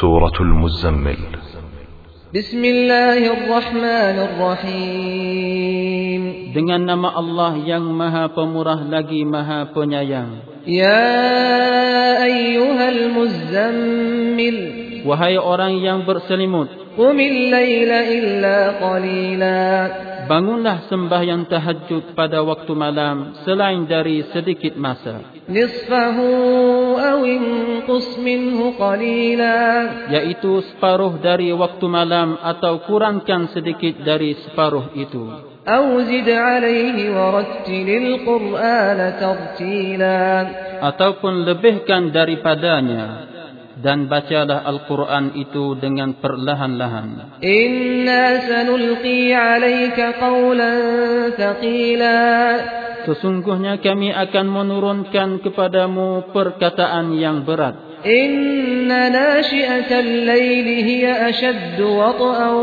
سورة المزمل بسم الله الرحمن الرحيم Dengan nama Allah yang maha pemurah lagi maha penyayang. يا أيها المزمل Wahai orang yang berselimut, قم الليل إلا قليلا bangunlah sembahyang tahajud pada waktu malam selain dari sedikit masa. نصفه أو انقص منه قليلا Yaitu separuh dari waktu malam atau kurangkan sedikit dari separuh itu. أو زد عليه ورتل القرآن ترتيلا Ataupun lebihkan daripadanya. dan bacalah Al-Quran itu dengan perlahan-lahan. Inna sanulqi 'alaika qawlan taqila. Sesungguhnya kami akan menurunkan kepadamu perkataan yang berat. Inna nashi'atal layli hiya ashaddu wat'an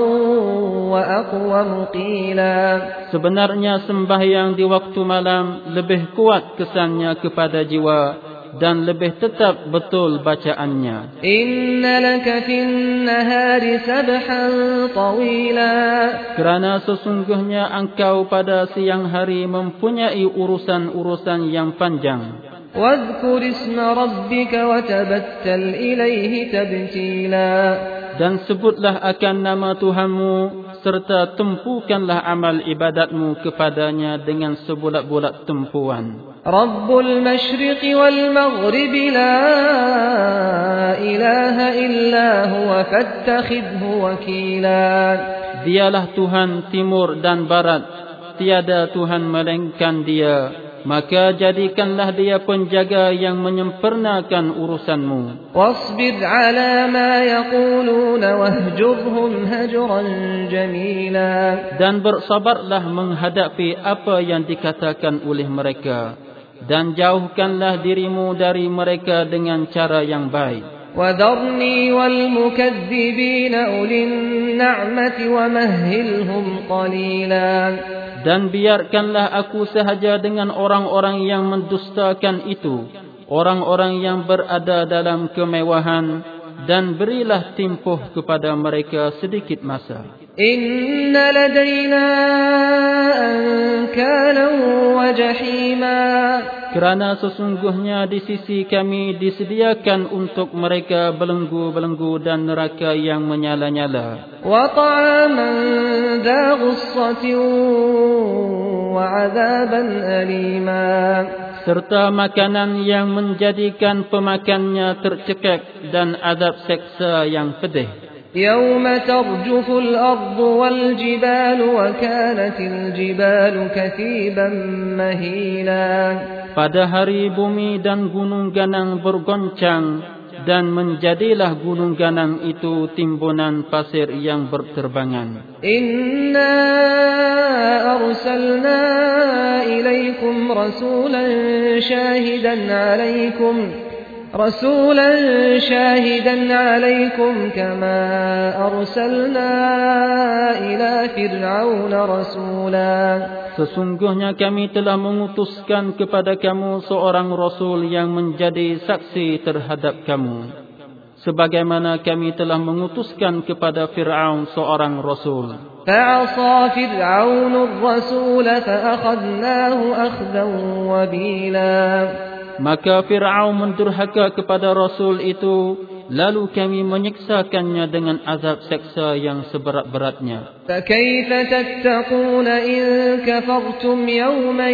wa aqwam qila. Sebenarnya sembahyang di waktu malam lebih kuat kesannya kepada jiwa dan lebih tetap betul bacaannya. إن لك في النهار سبحا طويلا Kerana sesungguhnya engkau pada siang hari mempunyai urusan-urusan yang panjang. واذكر اسم ربك وتبتل إليه تبتيلا dan sebutlah akan nama Tuhanmu serta tempukanlah amal ibadatmu kepadanya dengan sebulat-bulat tempuan. Rabbul Mashriq wal Maghrib la ilaha illa huwa fattakhidhu wakila. Dialah Tuhan timur dan barat. Tiada Tuhan melainkan Dia Maka jadikanlah Dia penjaga yang menyempurnakan urusanmu. واصبر على ما يقولون واهجرهم هجرا جميلا Dan bersabarlah menghadapi apa yang dikatakan oleh mereka. Dan jauhkanlah dirimu dari mereka dengan cara yang baik. وذرني والمكذبين أولي النعمة ومهلهم قليلا dan biarkanlah aku sahaja dengan orang-orang yang mendustakan itu orang-orang yang berada dalam kemewahan dan berilah timpuh kepada mereka sedikit masa inna ladaina ankalan wa jahima kerana sesungguhnya di sisi kami disediakan untuk mereka belenggu-belenggu dan neraka yang menyala-nyala. Wa ta'aman dha wa 'adzaban alima serta makanan yang menjadikan pemakannya tercekek dan adab seksa yang pedih. يوم ترجف الأرض والجبال وكانت الجبال كثيبا مهيلا Pada hari bumi dan gunung ganang bergoncang dan menjadilah gunung ganang itu timbunan pasir yang berterbangan. إنا أرسلنا إليكم رسولا شاهدا عليكم رسولا شاهدا عليكم كما أرسلنا إلى فرعون رسولا Sesungguhnya kami telah mengutuskan kepada kamu seorang Rasul yang menjadi saksi terhadap kamu. Sebagaimana kami telah mengutuskan kepada Fir'aun seorang Rasul. فعصى فرعون الرسول فأخذناه أخذا وبيلا Maka Fir'aun mendurhaka kepada Rasul itu. Lalu kami menyiksakannya dengan azab seksa yang seberat-beratnya. فكيف تتقون إن كفرتم يوما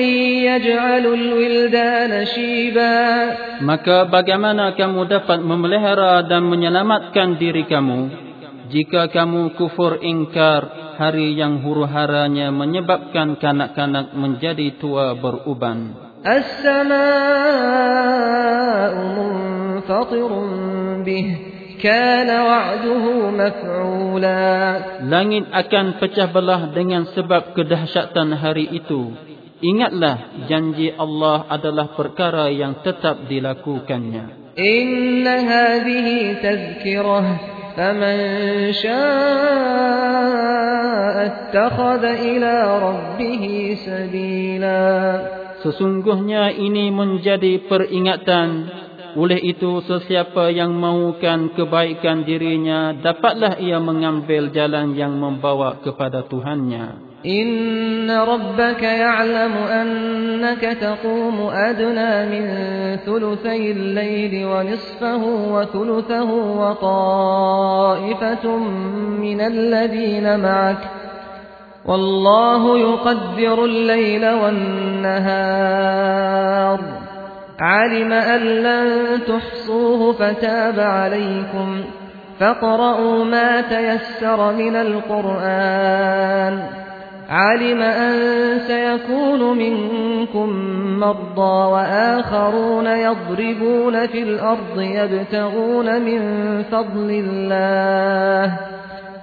يجعل الولدان شيبا Maka bagaimana kamu dapat memelihara dan menyelamatkan diri kamu jika kamu kufur ingkar hari yang huru-haranya menyebabkan kanak-kanak menjadi tua beruban. السماء منفطر به كان وعده مفعولا Langit akan pecah belah dengan sebab kedahsyatan hari itu. Ingatlah janji Allah adalah perkara yang tetap dilakukannya. إن هذه تذكرة فمن شاء اتخذ إلى ربه سبيلا sesungguhnya ini menjadi peringatan. Oleh itu sesiapa yang mahukan kebaikan dirinya dapatlah ia mengambil jalan yang membawa kepada Tuhannya. Inna rabbaka ya'lamu annaka taqumu adna min thuluthay al-layli wa nisfahu wa thuluthahu wa ta'ifatan min alladhina ma'aka والله يقدر الليل والنهار. علم أن لن تحصوه فتاب عليكم. فاقرؤوا ما تيسر من القرآن. علم أن سيكون منكم مرضى وآخرون يضربون في الأرض يبتغون من فضل الله.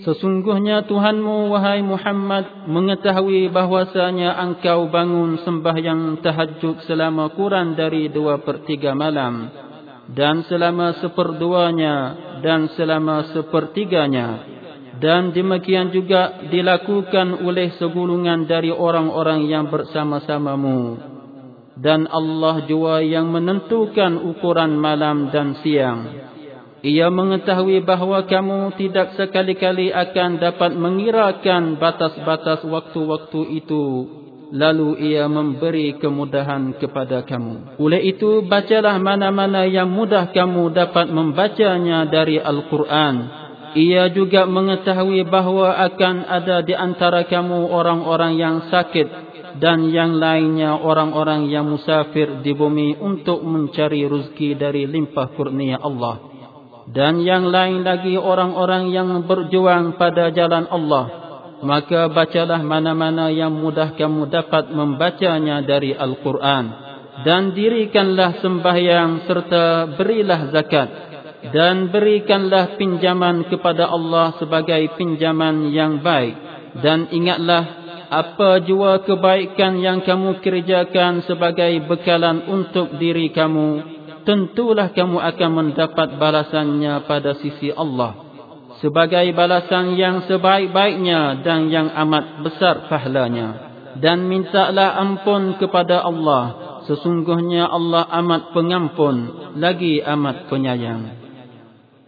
Sesungguhnya Tuhanmu wahai Muhammad mengetahui bahwasanya engkau bangun sembahyang tahajud selama kurang dari dua per tiga malam dan selama seperduanya dan selama sepertiganya. Dan demikian juga dilakukan oleh segulungan dari orang-orang yang bersama-samamu. Dan Allah jua yang menentukan ukuran malam dan siang ia mengetahui bahawa kamu tidak sekali-kali akan dapat mengirakan batas-batas waktu-waktu itu. Lalu ia memberi kemudahan kepada kamu. Oleh itu, bacalah mana-mana yang mudah kamu dapat membacanya dari Al-Quran. Ia juga mengetahui bahawa akan ada di antara kamu orang-orang yang sakit dan yang lainnya orang-orang yang musafir di bumi untuk mencari rezeki dari limpah kurnia Allah dan yang lain lagi orang-orang yang berjuang pada jalan Allah. Maka bacalah mana-mana yang mudah kamu dapat membacanya dari Al-Quran. Dan dirikanlah sembahyang serta berilah zakat. Dan berikanlah pinjaman kepada Allah sebagai pinjaman yang baik. Dan ingatlah apa jua kebaikan yang kamu kerjakan sebagai bekalan untuk diri kamu tentulah kamu akan mendapat balasannya pada sisi Allah. Sebagai balasan yang sebaik-baiknya dan yang amat besar pahalanya. Dan mintalah ampun kepada Allah. Sesungguhnya Allah amat pengampun lagi amat penyayang